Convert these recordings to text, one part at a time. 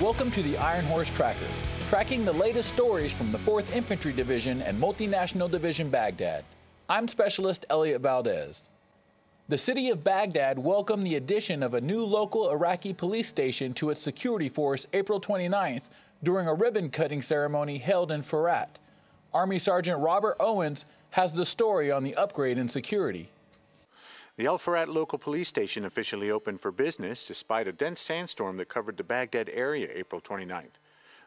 Welcome to the Iron Horse Tracker, tracking the latest stories from the 4th Infantry Division and Multinational Division Baghdad. I'm Specialist Elliot Valdez. The city of Baghdad welcomed the addition of a new local Iraqi police station to its security force April 29th during a ribbon cutting ceremony held in Furat. Army Sergeant Robert Owens has the story on the upgrade in security. The Al Furat local police station officially opened for business despite a dense sandstorm that covered the Baghdad area April 29th.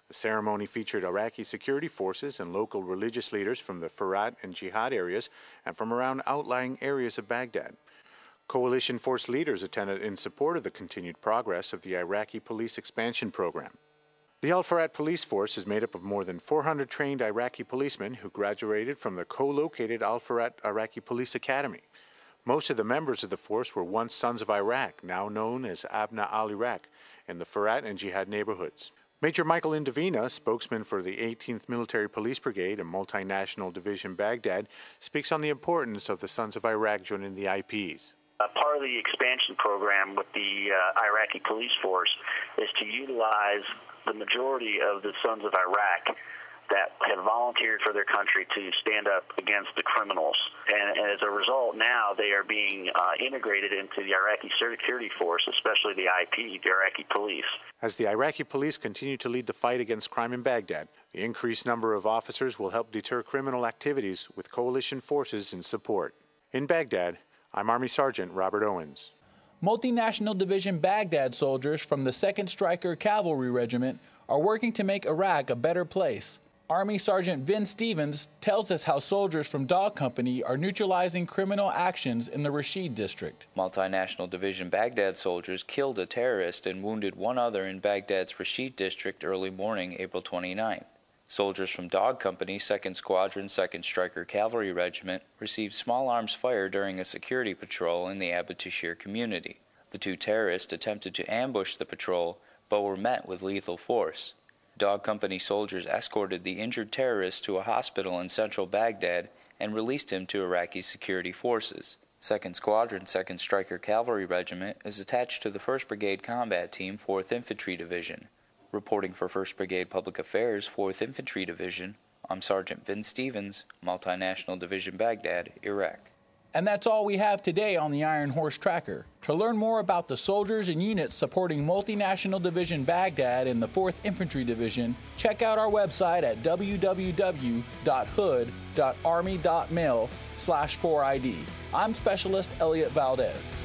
The ceremony featured Iraqi security forces and local religious leaders from the Furat and Jihad areas and from around outlying areas of Baghdad. Coalition force leaders attended in support of the continued progress of the Iraqi police expansion program. The Al Furat police force is made up of more than 400 trained Iraqi policemen who graduated from the co located Al Furat Iraqi Police Academy. Most of the members of the force were once Sons of Iraq, now known as Abna al Iraq, in the Furat and Jihad neighborhoods. Major Michael Indovina, spokesman for the 18th Military Police Brigade and Multinational Division Baghdad, speaks on the importance of the Sons of Iraq joining the IPs. Uh, part of the expansion program with the uh, Iraqi police force is to utilize the majority of the Sons of Iraq that have volunteered for their country to stand up against the criminals. And, and as a result, now they are being uh, integrated into the Iraqi security force, especially the IP, the Iraqi police. As the Iraqi police continue to lead the fight against crime in Baghdad, the increased number of officers will help deter criminal activities with coalition forces in support. In Baghdad, I'm Army Sergeant Robert Owens. Multinational Division Baghdad soldiers from the 2nd Stryker Cavalry Regiment are working to make Iraq a better place. Army Sergeant Vince Stevens tells us how soldiers from Dog Company are neutralizing criminal actions in the Rashid district. Multinational Division Baghdad soldiers killed a terrorist and wounded one other in Baghdad's Rashid district early morning, April 29th. Soldiers from Dog Company, 2nd Squadron, 2nd Stryker Cavalry Regiment received small arms fire during a security patrol in the Abu community. The two terrorists attempted to ambush the patrol but were met with lethal force. Dog Company soldiers escorted the injured terrorist to a hospital in central Baghdad and released him to Iraqi security forces. 2nd Squadron, 2nd Stryker Cavalry Regiment is attached to the 1st Brigade Combat Team, 4th Infantry Division. Reporting for 1st Brigade Public Affairs, 4th Infantry Division, I'm Sergeant Vince Stevens, Multinational Division Baghdad, Iraq. And that's all we have today on the Iron Horse Tracker. To learn more about the soldiers and units supporting Multinational Division Baghdad and the 4th Infantry Division, check out our website at www.hood.army.mil slash 4ID. I'm Specialist Elliot Valdez.